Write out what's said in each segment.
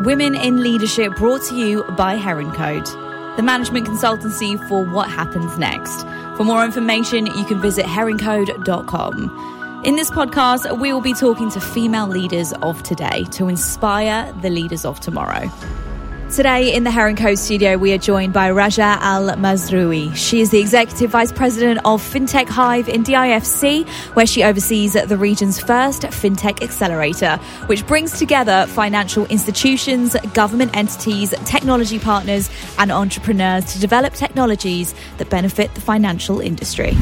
Women in Leadership brought to you by Heron Code, the management consultancy for what happens next. For more information, you can visit heroncode.com. In this podcast, we will be talking to female leaders of today to inspire the leaders of tomorrow. Today in the Heron Code studio, we are joined by Raja Al Mazrouei. She is the Executive Vice President of FinTech Hive in DIFC, where she oversees the region's first FinTech Accelerator, which brings together financial institutions, government entities, technology partners, and entrepreneurs to develop technologies that benefit the financial industry.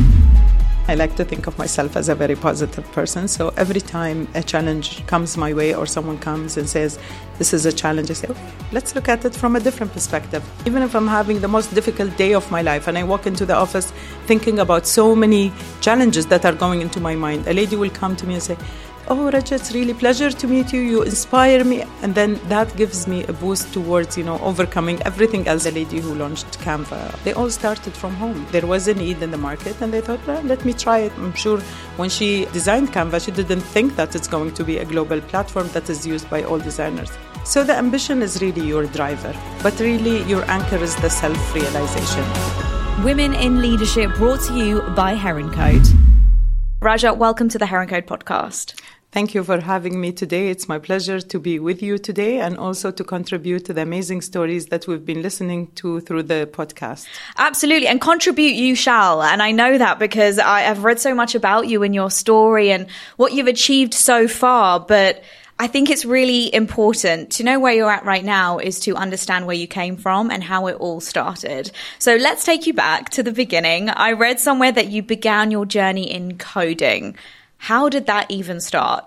I like to think of myself as a very positive person. So every time a challenge comes my way or someone comes and says, This is a challenge, I say, okay, let's look at it from a different perspective. Even if I'm having the most difficult day of my life and I walk into the office thinking about so many challenges that are going into my mind, a lady will come to me and say, oh Raja, it's really pleasure to meet you. You inspire me, and then that gives me a boost towards you know overcoming everything else. The lady who launched Canva, they all started from home. There was a need in the market, and they thought, well, let me try it. I'm sure when she designed Canva, she didn't think that it's going to be a global platform that is used by all designers. So the ambition is really your driver, but really your anchor is the self-realization. Women in Leadership brought to you by Heron Code. Raja, welcome to the Heron Code podcast. Thank you for having me today. It's my pleasure to be with you today and also to contribute to the amazing stories that we've been listening to through the podcast. Absolutely. And contribute you shall. And I know that because I have read so much about you and your story and what you've achieved so far. But I think it's really important to know where you're at right now is to understand where you came from and how it all started. So let's take you back to the beginning. I read somewhere that you began your journey in coding. How did that even start?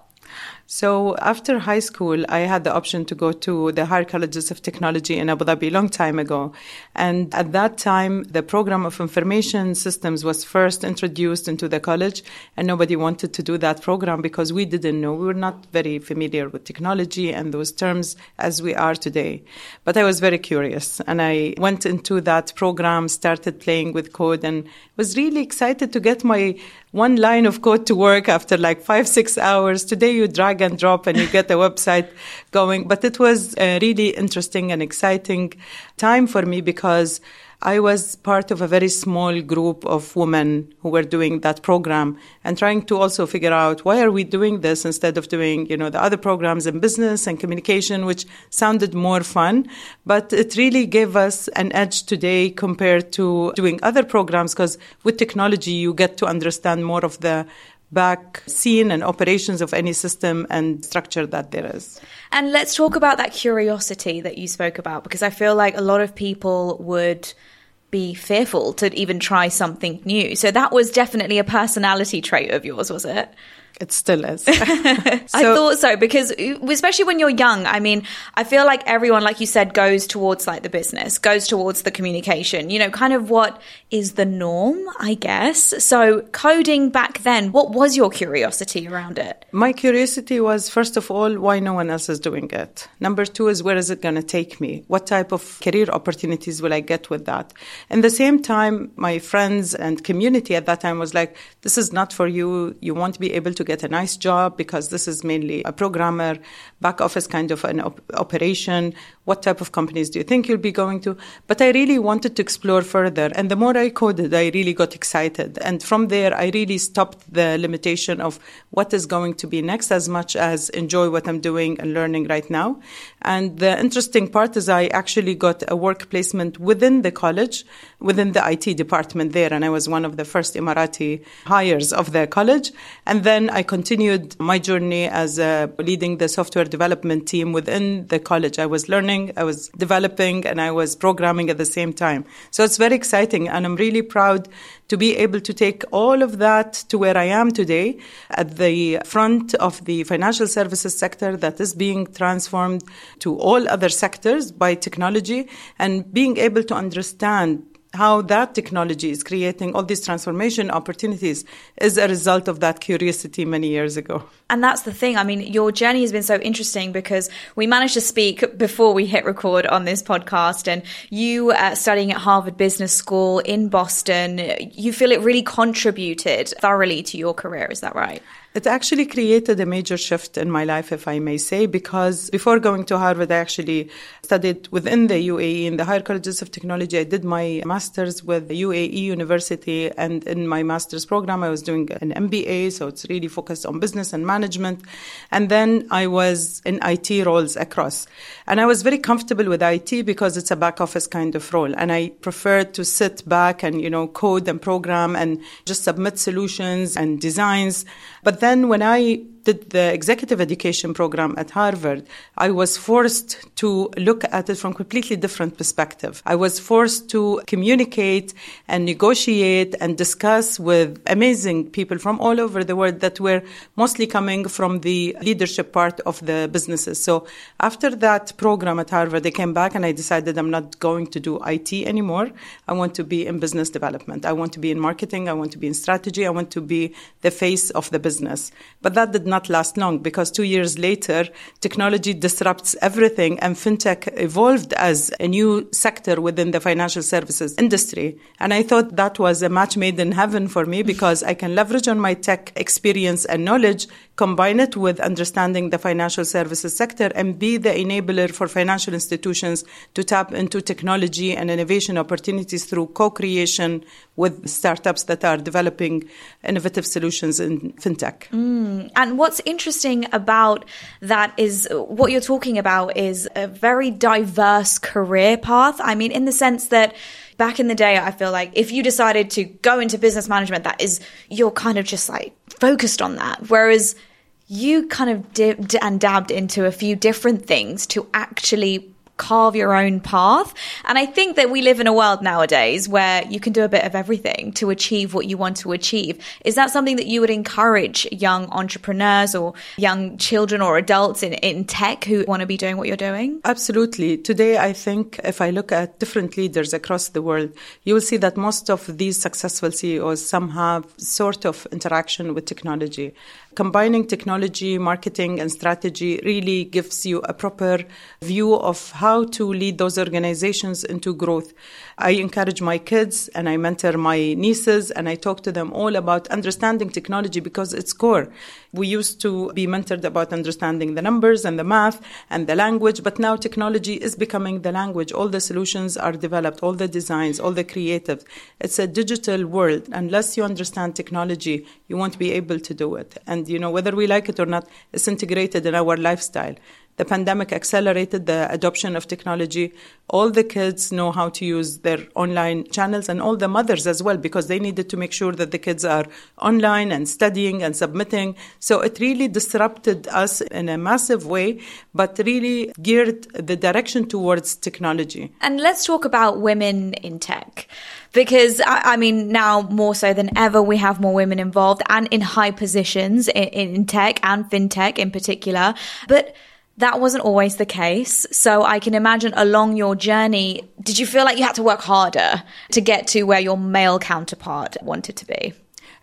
So after high school, I had the option to go to the higher colleges of technology in Abu Dhabi a long time ago. And at that time, the program of information systems was first introduced into the college and nobody wanted to do that program because we didn't know. We were not very familiar with technology and those terms as we are today. But I was very curious and I went into that program, started playing with code and was really excited to get my one line of code to work after like five, six hours. Today you drag and drop and you get the website going. But it was a really interesting and exciting time for me because I was part of a very small group of women who were doing that program and trying to also figure out why are we doing this instead of doing, you know, the other programs in business and communication, which sounded more fun. But it really gave us an edge today compared to doing other programs because with technology, you get to understand more of the back scene and operations of any system and structure that there is. And let's talk about that curiosity that you spoke about because I feel like a lot of people would be fearful to even try something new. So that was definitely a personality trait of yours, was it? It still is. so, I thought so because especially when you're young, I mean, I feel like everyone, like you said, goes towards like the business, goes towards the communication, you know, kind of what is the norm, I guess. So coding back then, what was your curiosity around it? My curiosity was, first of all, why no one else is doing it? Number two is, where is it going to take me? What type of career opportunities will I get with that? And the same time, my friends and community at that time was like, this is not for you. You won't be able to get a nice job because this is mainly a programmer, back office kind of an op- operation. What type of companies do you think you'll be going to? But I really wanted to explore further. And the more I coded, I really got excited. And from there, I really stopped the limitation of what is going to be next as much as enjoy what I'm doing and learning right now. And the interesting part is I actually got a work placement within the college, within the IT department there. And I was one of the first Emirati hires of the college. And then I continued my journey as uh, leading the software development team within the college. I was learning, I was developing, and I was programming at the same time. So it's very exciting. And I'm really proud to be able to take all of that to where I am today at the front of the financial services sector that is being transformed to all other sectors by technology and being able to understand how that technology is creating all these transformation opportunities is a result of that curiosity many years ago. And that's the thing. I mean, your journey has been so interesting because we managed to speak before we hit record on this podcast. And you uh, studying at Harvard Business School in Boston, you feel it really contributed thoroughly to your career. Is that right? It actually created a major shift in my life, if I may say, because before going to Harvard, I actually studied within the UAE in the higher colleges of technology. I did my master's with the UAE University, and in my master's program, I was doing an MBA, so it's really focused on business and management. And then I was in IT roles across. And I was very comfortable with IT because it's a back office kind of role. And I preferred to sit back and, you know, code and program and just submit solutions and designs. But then when I did the executive education program at Harvard, I was forced to look at it from completely different perspective. I was forced to communicate and negotiate and discuss with amazing people from all over the world that were mostly coming from the leadership part of the businesses. So after that program at Harvard, I came back and I decided I'm not going to do IT anymore. I want to be in business development. I want to be in marketing. I want to be in strategy. I want to be the face of the business. But that did not last long because two years later, technology disrupts everything and fintech evolved as a new sector within the financial services industry. And I thought that was a match made in heaven for me because I can leverage on my tech experience and knowledge, combine it with understanding the financial services sector and be the enabler for financial institutions to tap into technology and innovation opportunities through co-creation with startups that are developing innovative solutions in fintech. Mm. And what's interesting about that is what you're talking about is a very diverse career path. I mean, in the sense that back in the day, I feel like if you decided to go into business management, that is, you're kind of just like focused on that. Whereas you kind of dipped and dabbed into a few different things to actually carve your own path. And I think that we live in a world nowadays where you can do a bit of everything to achieve what you want to achieve. Is that something that you would encourage young entrepreneurs or young children or adults in, in tech who want to be doing what you're doing? Absolutely. Today, I think if I look at different leaders across the world, you will see that most of these successful CEOs, some have sort of interaction with technology. Combining technology, marketing, and strategy really gives you a proper view of how to lead those organizations into growth. I encourage my kids and I mentor my nieces and I talk to them all about understanding technology because it's core. We used to be mentored about understanding the numbers and the math and the language, but now technology is becoming the language. All the solutions are developed, all the designs, all the creative. It's a digital world. Unless you understand technology, you won't be able to do it. And, you know, whether we like it or not, it's integrated in our lifestyle. The pandemic accelerated the adoption of technology. All the kids know how to use their online channels and all the mothers as well because they needed to make sure that the kids are online and studying and submitting. So it really disrupted us in a massive way, but really geared the direction towards technology. And let's talk about women in tech because I, mean now more so than ever we have more women involved and in high positions in, in tech and fintech in particular but that wasn't always the case. So I can imagine along your journey, did you feel like you had to work harder to get to where your male counterpart wanted to be?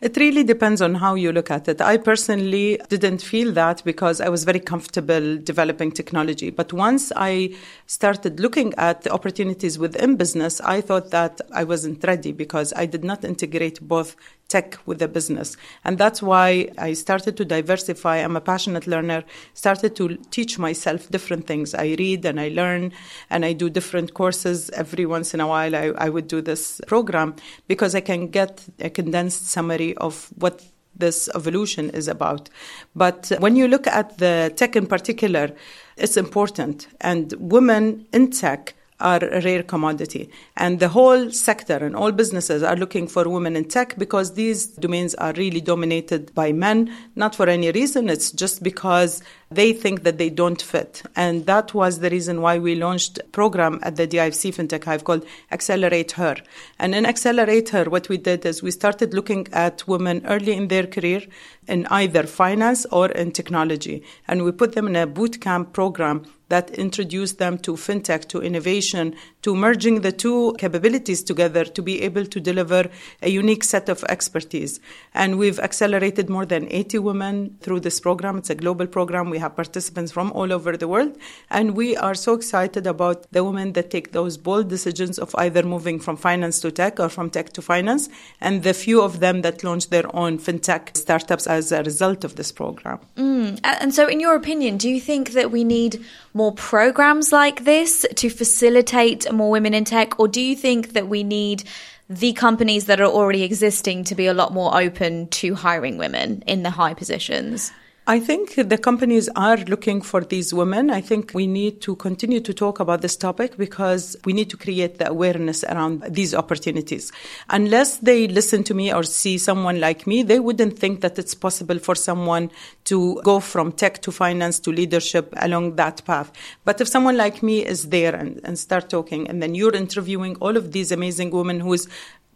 It really depends on how you look at it. I personally didn't feel that because I was very comfortable developing technology. But once I started looking at the opportunities within business, I thought that I wasn't ready because I did not integrate both tech with the business. And that's why I started to diversify. I'm a passionate learner, started to teach myself different things. I read and I learn and I do different courses. Every once in a while, I, I would do this program because I can get a condensed summary of what this evolution is about. But when you look at the tech in particular, it's important. And women in tech are a rare commodity. And the whole sector and all businesses are looking for women in tech because these domains are really dominated by men, not for any reason. It's just because they think that they don't fit. And that was the reason why we launched a program at the DIFC FinTech Hive called Accelerate Her. And in Accelerate Her, what we did is we started looking at women early in their career in either finance or in technology. And we put them in a boot camp program that introduce them to fintech, to innovation, to merging the two capabilities together to be able to deliver a unique set of expertise. And we've accelerated more than 80 women through this program. It's a global program. We have participants from all over the world. And we are so excited about the women that take those bold decisions of either moving from finance to tech or from tech to finance, and the few of them that launch their own fintech startups as a result of this program. Mm. And so, in your opinion, do you think that we need more programs like this to facilitate more women in tech, or do you think that we need the companies that are already existing to be a lot more open to hiring women in the high positions? I think the companies are looking for these women. I think we need to continue to talk about this topic because we need to create the awareness around these opportunities. Unless they listen to me or see someone like me, they wouldn't think that it's possible for someone to go from tech to finance to leadership along that path. But if someone like me is there and, and start talking and then you're interviewing all of these amazing women who's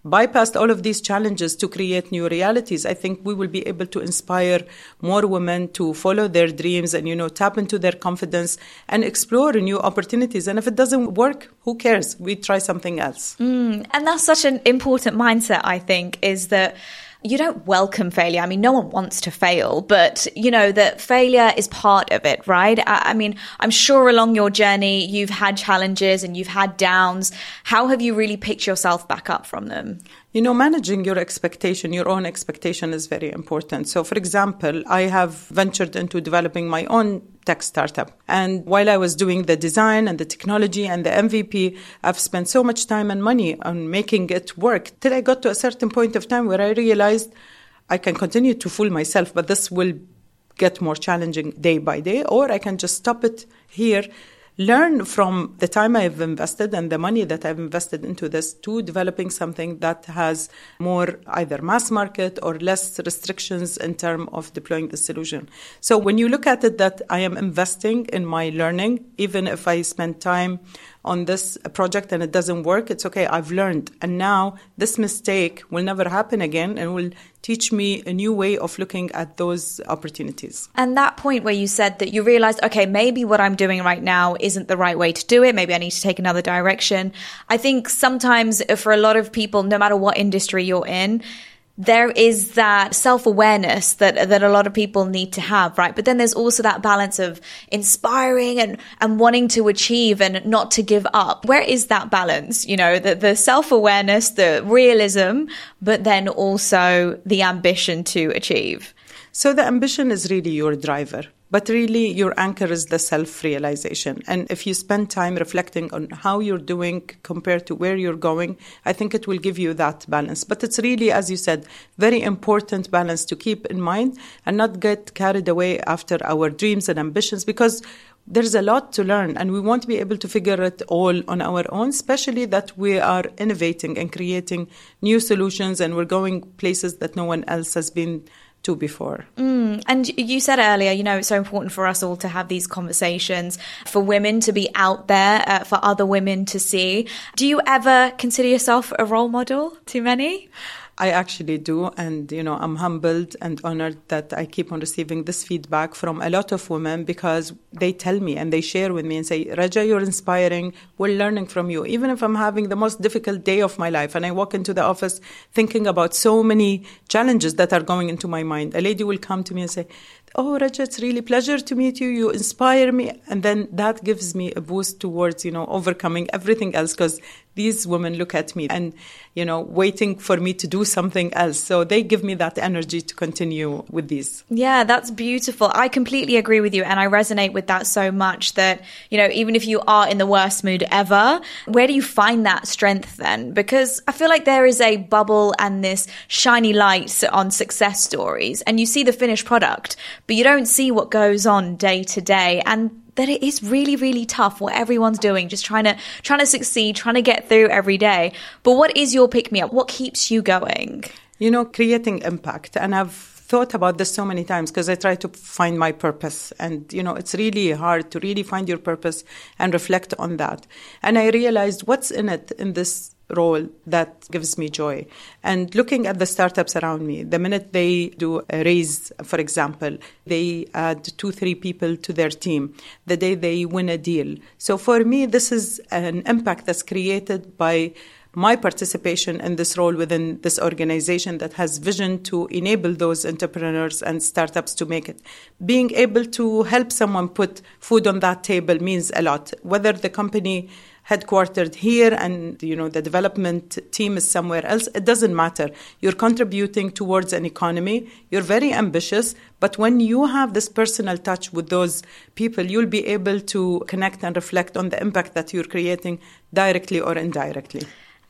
bypassed all of these challenges to create new realities, I think we will be able to inspire more women to follow their dreams and, you know, tap into their confidence and explore new opportunities. And if it doesn't work, who cares? We try something else. Mm, and that's such an important mindset, I think, is that you don't welcome failure. I mean, no one wants to fail, but you know that failure is part of it, right? I, I, mean, I'm sure along your journey you've had challenges and you've had downs. How have you really picked yourself back up from them? You know, managing your expectation, your own expectation is very important. So, for example, I have ventured into developing my own tech startup. And while I was doing the design and the technology and the MVP, I've spent so much time and money on making it work till I got to a certain point of time where I realized I can continue to fool myself, but this will get more challenging day by day, or I can just stop it here learn from the time I've invested and the money that I've invested into this to developing something that has more either mass market or less restrictions in terms of deploying the solution. So when you look at it that I am investing in my learning, even if I spend time on this project and it doesn't work, it's okay. I've learned. And now this mistake will never happen again and will teach me a new way of looking at those opportunities. And that point where you said that you realized, okay, maybe what I'm doing right now isn't the right way to do it. Maybe I need to take another direction. I think sometimes for a lot of people, no matter what industry you're in, there is that self-awareness that that a lot of people need to have right? But then there's also that balance of inspiring and and wanting to achieve and not to give up. Where is that balance? You know the the self-awareness the realism but then also the ambition to achieve. So the ambition is really your driver but really, your anchor is the self realization. And if you spend time reflecting on how you're doing compared to where you're going, I think it will give you that balance. But it's really, as you said, very important balance to keep in mind and not get carried away after our dreams and ambitions because there's a lot to learn and we won't be able to figure it all on our own especially that we are innovating and creating new solutions and we're going places that no one else has been to before. Mm, and you said earlier, you know, it's so important for us all to have these conversations, for women to be out there, uh, for other women to see. Do you ever consider yourself a role model to many? I actually do. And, you know, I'm humbled and honored that I keep on receiving this feedback from a lot of women because they tell me and they share with me and say, Raja, you're inspiring. We're learning from you. Even if I'm having the most difficult day of my life and I walk into the office thinking about so many challenges that are going into my mind, a lady will come to me and say, oh Raja, it's really pleasure to meet you. You inspire me, and then that gives me a boost towards you know overcoming everything else because these women look at me and you know waiting for me to do something else. So they give me that energy to continue with these. Yeah, that's beautiful. I completely agree with you, and I resonate with that so much that you know even if you are in the worst mood ever, where do you find that strength then? Because I feel like there is a bubble and this shiny light on success stories, and you see the finished product but you don't see what goes on day to day. And that it is really, really tough what everyone's doing, just trying to trying to succeed, trying to get through every day. But what is your pick me up? What keeps you going? You know, creating impact. And I've thought about this so many times because I try to find my purpose. And, you know, it's really hard to really find your purpose and reflect on that. And I realized what's in it in this role that gives me joy. And looking at the startups around me, the minute they do a raise, for example, they add two, three people to their team. The day they win a deal. So for me, this is an impact that's created by my participation in this role within this organization that has vision to enable those entrepreneurs and startups to make it. Being able to help someone put food on that table means a lot. Whether the company headquartered here and you know the development team is somewhere else it doesn't matter you're contributing towards an economy you're very ambitious but when you have this personal touch with those people you'll be able to connect and reflect on the impact that you're creating directly or indirectly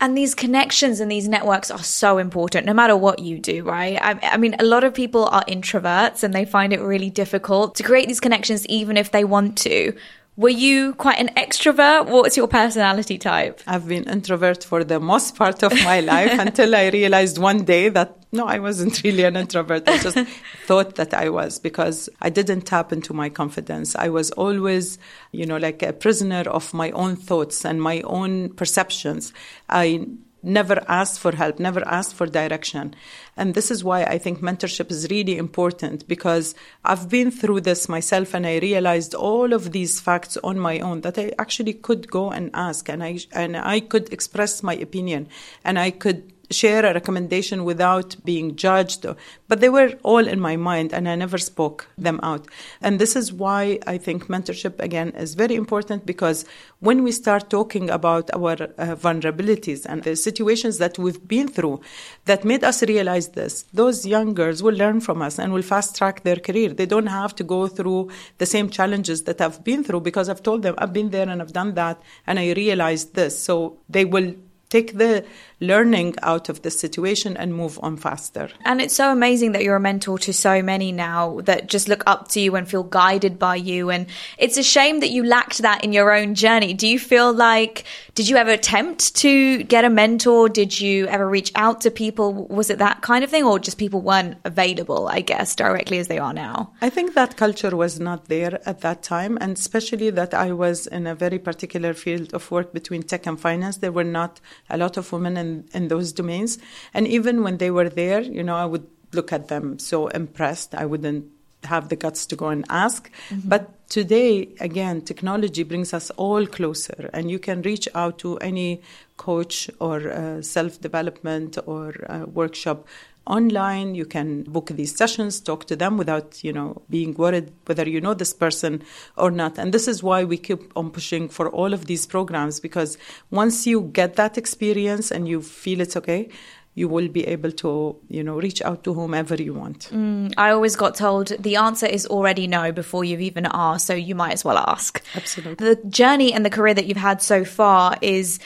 and these connections and these networks are so important no matter what you do, right? I, I, mean, a lot of people are introverts and they find it really difficult to create these connections even if they want to. Were you quite an extrovert? What's your personality type? I've been introvert for the most part of my life until I realized one day that no, I wasn't really an introvert. I just thought that I was because I didn't tap into my confidence. I was always, you know, like a prisoner of my own thoughts and my own perceptions. I never asked for help, never asked for direction. And this is why I think mentorship is really important because I've been through this myself and I realized all of these facts on my own that I actually could go and ask and I and I could express my opinion and I could share a recommendation without being judged. But they were all in my mind and I never spoke them out. And this is why I think mentorship, again, is very important because when we start talking about our uh, vulnerabilities and the situations that we've been through that made us realize this, those young girls will learn from us and will fast track their career. They don't have to go through the same challenges that I've been through because I've told them I've been there and I've done that and I realized this. So they will take the learning out of the situation and move on faster. And it's so amazing that you're a mentor to so many now that just look up to you and feel guided by you. And it's a shame that you lacked that in your own journey. Do you feel like, did you ever attempt to get a mentor? Did you ever reach out to people? Was it that kind of thing? Or just people weren't available, I guess, directly as they are now? I think that culture was not there at that time. And especially that I was in a very particular field of work between tech and finance. There were not a lot of women in in, those domains. And even when they were there, you know, I would look at them so impressed. I wouldn't have the guts to go and ask. Mm-hmm. But today, again, technology brings us all closer, and you can reach out to any coach or uh, self development or uh, workshop online. You can book these sessions talk to them without you know being worried whether you know this person or not. And this is why we keep on pushing for all of these programs because once you get that experience and you feel it's okay you will be able to you know reach out to whomever you want. Mm, i always got told the answer is already no before you've even asked so you might as well ask. Absolutely. The journey and the career that you've had so far is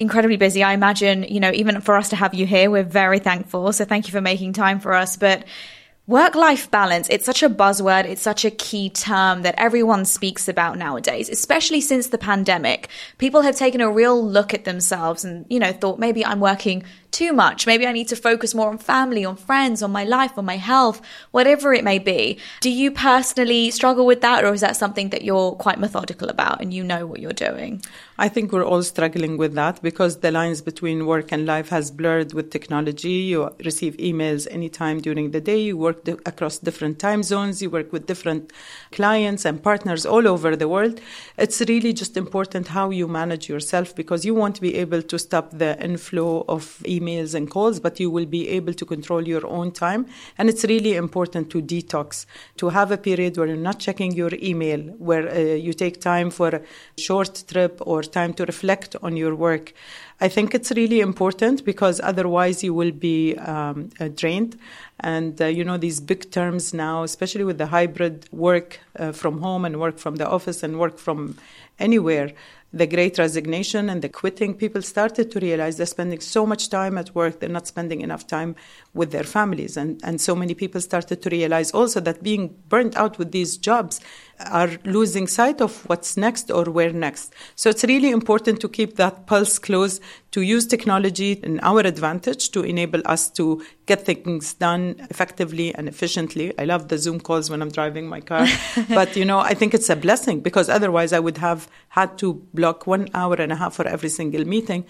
incredibly busy. I imagine, you know, even for us to have you here, we're very thankful. So thank you for making time for us. But Work life balance, it's such a buzzword, it's such a key term that everyone speaks about nowadays, especially since the pandemic. People have taken a real look at themselves and, you know, thought maybe I'm working too much. Maybe I need to focus more on family, on friends, on my life, on my health, whatever it may be. Do you personally struggle with that, or is that something that you're quite methodical about and you know what you're doing? I think we're all struggling with that because the lines between work and life has blurred with technology. You receive emails anytime during the day, you work across different time zones, you work with different clients and partners all over the world. It's really just important how you manage yourself because you won't be able to stop the inflow of emails emails and calls, but you will be able to control your own time. And it's really important to detox, to have a period where you're not checking your email, where uh, you take time for a short trip or time to reflect on your work. I think it's really important because otherwise you will be um, uh, drained. And uh, you know, these big terms now, especially with the hybrid work uh, from home and work from the office and work from anywhere, the great resignation and the quitting, people started to realize they're spending so much time at work, they're not spending enough time with their families. And, and so many people started to realize also that being burnt out with these jobs are losing sight of what's next or where next. So it's really important to keep that pulse close, to use technology in our advantage to enable us to get things done effectively and efficiently. I love the Zoom calls when I'm driving my car, but you know, I think it's a blessing because otherwise I would have had to block one hour and a half for every single meeting.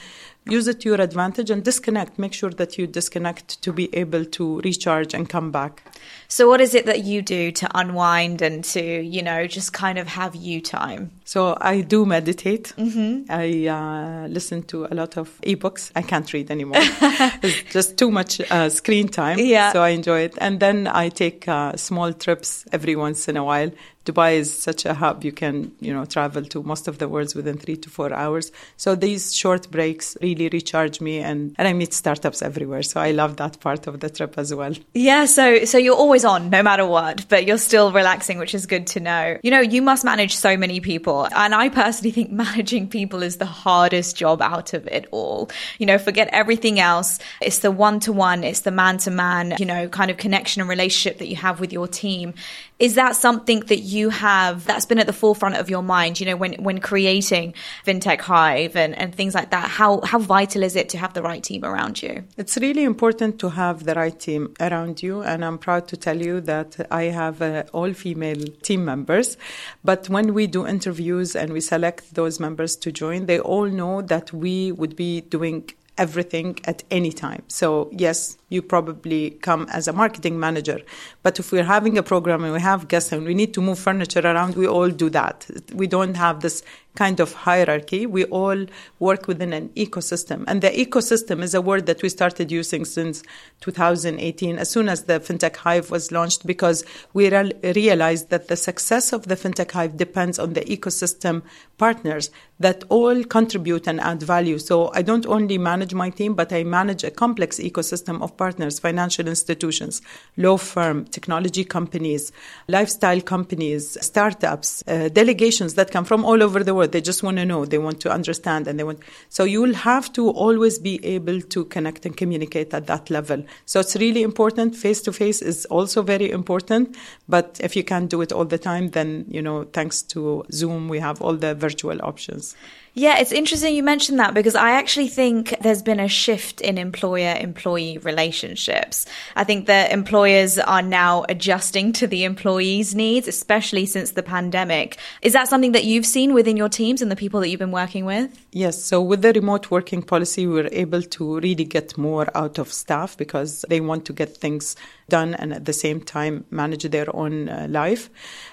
Use it to your advantage and disconnect. Make sure that you disconnect to be able to recharge and come back. So, what is it that you do to unwind and to, you know, just kind of have you time? So, I do meditate. Mm-hmm. I uh, listen to a lot of ebooks. I can't read anymore. it's just too much uh, screen time. Yeah. So, I enjoy it. And then I take uh, small trips every once in a while Dubai is such a hub. You can, you know, travel to most of the world within three to four hours. So these short breaks really recharge me and, and I meet startups everywhere. So I love that part of the trip as well. Yeah. So, so you're always on no matter what, but you're still relaxing, which is good to know. You know, you must manage so many people. And I personally think managing people is the hardest job out of it all. You know, forget everything else. It's the one to one, it's the man to man, you know, kind of connection and relationship that you have with your team. Is that something that you have that's been at the forefront of your mind, you know, when, when creating FinTech Hive and, and things like that? How, how vital is it to have the right team around you? It's really important to have the right team around you. And I'm proud to tell you that I have uh, all female team members. But when we do interviews and we select those members to join, they all know that we would be doing everything at any time. So, yes, you probably come as a marketing manager. But if we're having a program and we have guests and we need to move furniture around, we all do that. We don't have this kind of hierarchy. We all work within an ecosystem. And the ecosystem is a word that we started using since 2018, as soon as the FinTech Hive was launched, because we re- realized that the success of the FinTech Hive depends on the ecosystem partners that all contribute and add value. So I don't only manage my team, but I manage a complex ecosystem of partners, financial institutions, law firm, technology companies, lifestyle companies, startups, uh, delegations that come from all over the world. They just want to know, they want to understand, and they want. So you'll have to always be able to connect and communicate at that level. So it's really important. Face to face is also very important, but if you can't do it all the time, then you know, thanks to Zoom, we have all the virtual options. Yeah, it's interesting you mentioned that because I actually think there's been a shift in employer employee relationships. I think that employers are now adjusting to the employees' needs, especially since the pandemic. Is that something that you've seen within your teams and the people that you've been working with? Yes. So, with the remote working policy, we were able to really get more out of staff because they want to get things done and at the same time manage their own uh, life.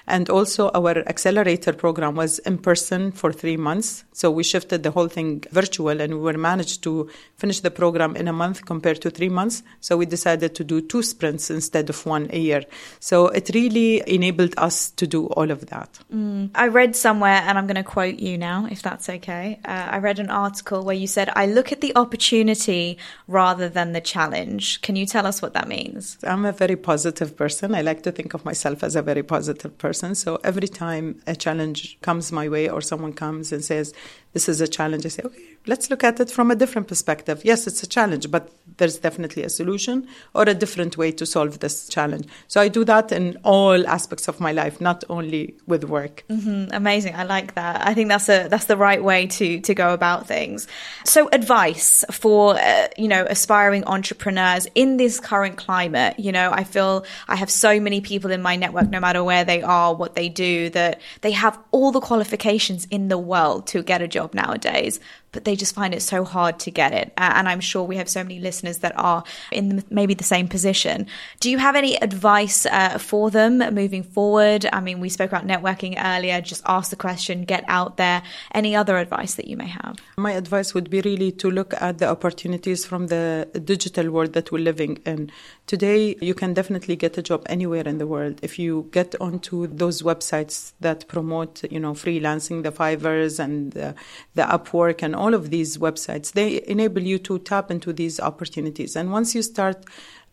And also, our accelerator program was in person for three months. So we shifted the whole thing virtual and we were managed to finish the program in a month compared to three months. So we decided to do two sprints instead of one a year. So it really enabled us to do all of that. Mm. I read somewhere, and I'm going to quote you now, if that's okay. Uh, I read an article where you said, I look at the opportunity rather than the challenge. Can you tell us what that means? I'm a very positive person. I like to think of myself as a very positive person. So every time a challenge comes my way or someone comes and says, this is a challenge, I say, okay, let's look at it from a different perspective. Yes, it's a challenge, but there's definitely a solution or a different way to solve this challenge. So I do that in all aspects of my life, not only with work. Mm-hmm. Amazing. I like that. I think that's a that's the right way to to go about things. So advice for uh, you know aspiring entrepreneurs in this current climate. You know, I feel I have so many people in my network, no matter where they are, what they do, that they have all the qualifications in the world to get a job nowadays but they just find it so hard to get it. And I'm sure we have so many listeners that are in maybe the same position. Do you have any advice uh, for them moving forward? I mean, we spoke about networking earlier. Just ask the question, get out there. Any other advice that you may have? My advice would be really to look at the opportunities from the digital world that we're living in. Today, you can definitely get a job anywhere in the world if you get onto those websites that promote, you know, freelancing, the Fiverrs and the, the Upwork and all of these websites. They enable you to tap into these opportunities. And once you start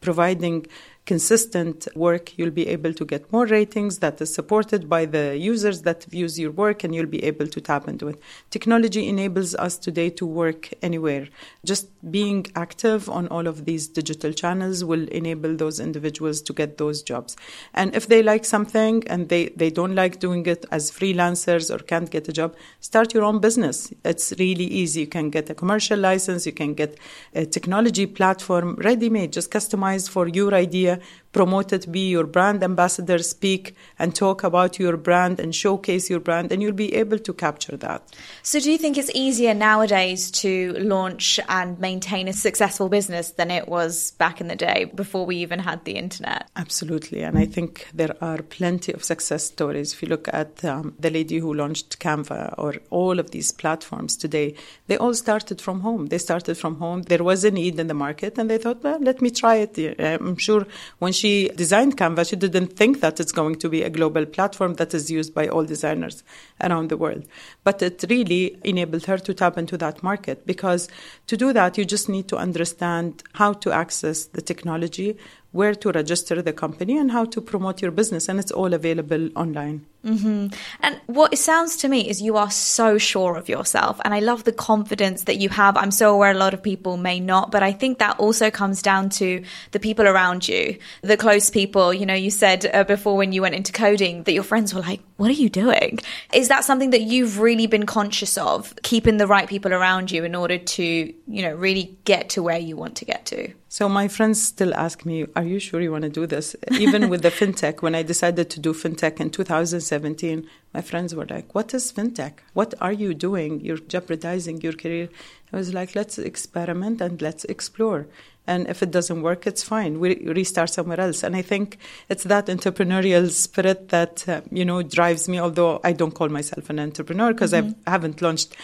providing consistent work, you'll be able to get more ratings that is supported by the users that views your work and you'll be able to tap into it. Technology enables us today to work anywhere. Just being active on all of these digital channels will enable those individuals to get those jobs. And if they like something and they, they don't like doing it as freelancers or can't get a job, start your own business. It's really easy. You can get a commercial license, you can get a technology platform ready made, just customized for your idea, promote it, be your brand ambassador, speak and talk about your brand and showcase your brand, and you'll be able to capture that. So, do you think it's easier nowadays to launch and maintain a successful business than it was back in the day before we even had the internet? Absolutely. And I think there are plenty of success stories. If you look at um, the lady who launched Canva or all of these platforms today, they all started from home. They started from home. There was a need in the market, and they thought, well, let me try it. I'm sure when she designed Canva, she didn't think that it's going to be a global platform that is used by all designers around the world. But it really enabled her to tap into that market because to do that, you just need to understand how to access the technology, where to register the company, and how to promote your business. And it's all available online. Mm-hmm. And what it sounds to me is you are so sure of yourself. And I love the confidence that you have. I'm so aware a lot of people may not, but I think that also comes down to the people around you, the close people. You know, you said uh, before when you went into coding that your friends were like, what are you doing? Is that something that you've really been conscious of, keeping the right people around you in order to, you know, really get to where you want to get to? So my friends still ask me, "Are you sure you want to do this?" Even with the fintech, when I decided to do fintech in 2017, my friends were like, "What is fintech? What are you doing? You're jeopardizing your career." I was like, "Let's experiment and let's explore." And if it doesn't work, it's fine. We restart somewhere else. And I think it's that entrepreneurial spirit that uh, you know drives me. Although I don't call myself an entrepreneur because mm-hmm. I haven't launched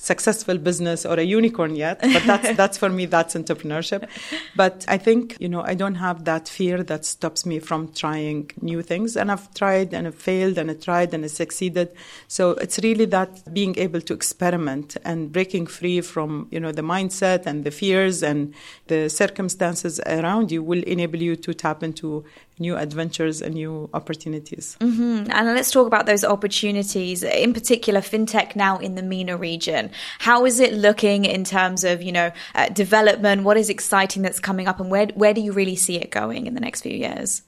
successful business or a unicorn yet but that's that's for me that's entrepreneurship but i think you know i don't have that fear that stops me from trying new things and i've tried and i've failed and i tried and i succeeded so it's really that being able to experiment and breaking free from you know the mindset and the fears and the circumstances around you will enable you to tap into new adventures and new opportunities. Mm-hmm. And let's talk about those opportunities, in particular, fintech now in the MENA region. How is it looking in terms of, you know, uh, development? What is exciting that's coming up and where, where do you really see it going in the next few years?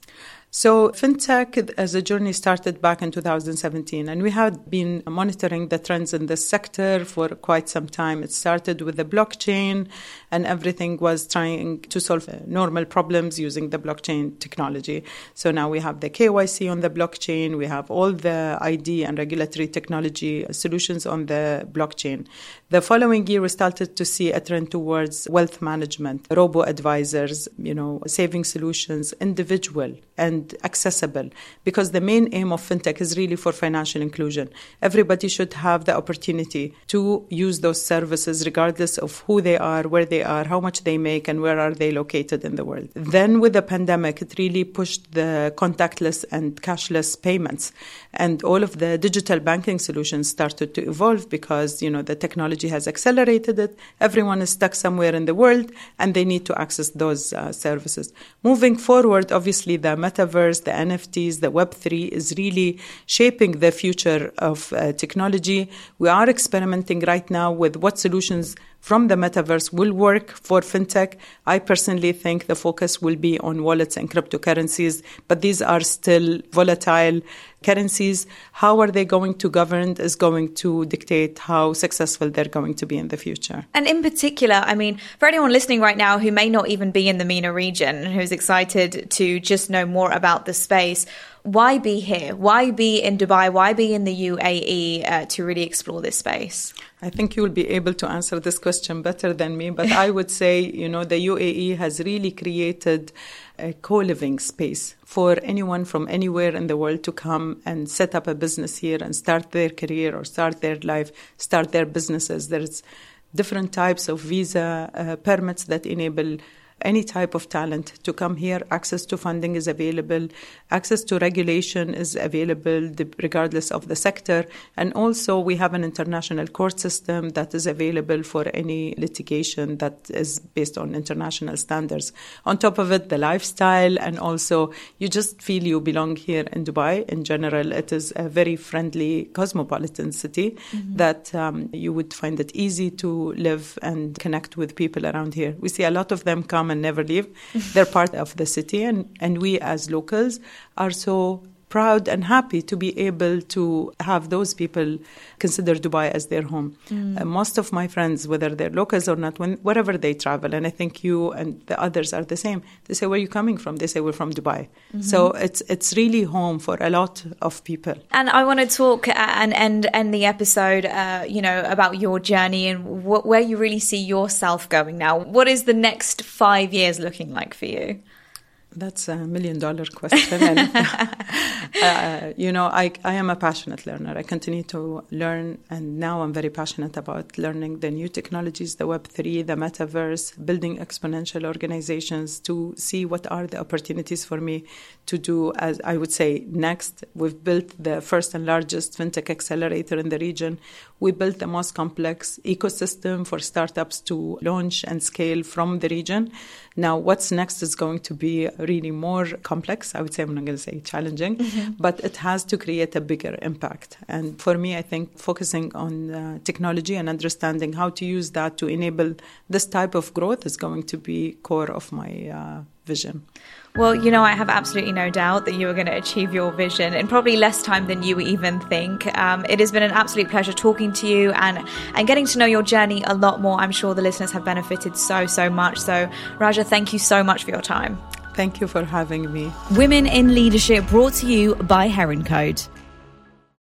So, fintech as a journey started back in 2017, and we had been monitoring the trends in this sector for quite some time. It started with the blockchain, and everything was trying to solve normal problems using the blockchain technology. So, now we have the KYC on the blockchain, we have all the ID and regulatory technology solutions on the blockchain. The following year, we started to see a trend towards wealth management, robo advisors, you know, saving solutions, individual and accessible because the main aim of fintech is really for financial inclusion. Everybody should have the opportunity to use those services regardless of who they are, where they are, how much they make, and where are they located in the world. Then with the pandemic, it really pushed the contactless and cashless payments and all of the digital banking solutions started to evolve because, you know, the technology has accelerated it. Everyone is stuck somewhere in the world and they need to access those uh, services. Moving forward, obviously the metaverse the NFTs, the Web3 is really shaping the future of uh, technology. We are experimenting right now with what solutions from the metaverse will work for fintech. I personally think the focus will be on wallets and cryptocurrencies, but these are still volatile currencies. How are they going to govern is going to dictate how successful they're going to be in the future. And in particular, I mean, for anyone listening right now who may not even be in the MENA region and who's excited to just know more about the space, why be here? Why be in Dubai? Why be in the UAE uh, to really explore this space? I think you will be able to answer this question better than me, but I would say, you know, the UAE has really created a co-living space for anyone from anywhere in the world to come and set up a business here and start their career or start their life, start their businesses. There's different types of visa uh, permits that enable any type of talent to come here. Access to funding is available, access to regulation is available regardless of the sector. And also, we have an international court system that is available for any litigation that is based on international standards. On top of it, the lifestyle, and also you just feel you belong here in Dubai. In general, it is a very friendly, cosmopolitan city mm-hmm. that um, you would find it easy to live and connect with people around here. We see a lot of them come and never leave. They're part of the city, and, and we as locals are so proud and happy to be able to have those people consider Dubai as their home. Mm. Uh, most of my friends, whether they're locals or not, when, wherever they travel, and I think you and the others are the same, they say, Where are you coming from? They say, We're from Dubai. Mm-hmm. So it's, it's really home for a lot of people. And I want to talk uh, and end, end the episode, uh, you know, about your journey and wh- where you really see yourself going now. What is the next five years looking like for you? That's a million dollar question. uh, you know, I, I am a passionate learner. I continue to learn, and now I'm very passionate about learning the new technologies, the Web3, the metaverse, building exponential organizations to see what are the opportunities for me to do, as I would say, next. We've built the first and largest fintech accelerator in the region. We built the most complex ecosystem for startups to launch and scale from the region. Now, what's next is going to be really more complex. I would say, I'm not going to say challenging, mm-hmm. but it has to create a bigger impact. And for me, I think focusing on uh, technology and understanding how to use that to enable this type of growth is going to be core of my uh, vision. Well, you know, I have absolutely no doubt that you are going to achieve your vision in probably less time than you even think. Um, it has been an absolute pleasure talking to you and, and getting to know your journey a lot more. I'm sure the listeners have benefited so, so much. So, Raja, thank you so much for your time. Thank you for having me. Women in Leadership brought to you by Heron Code.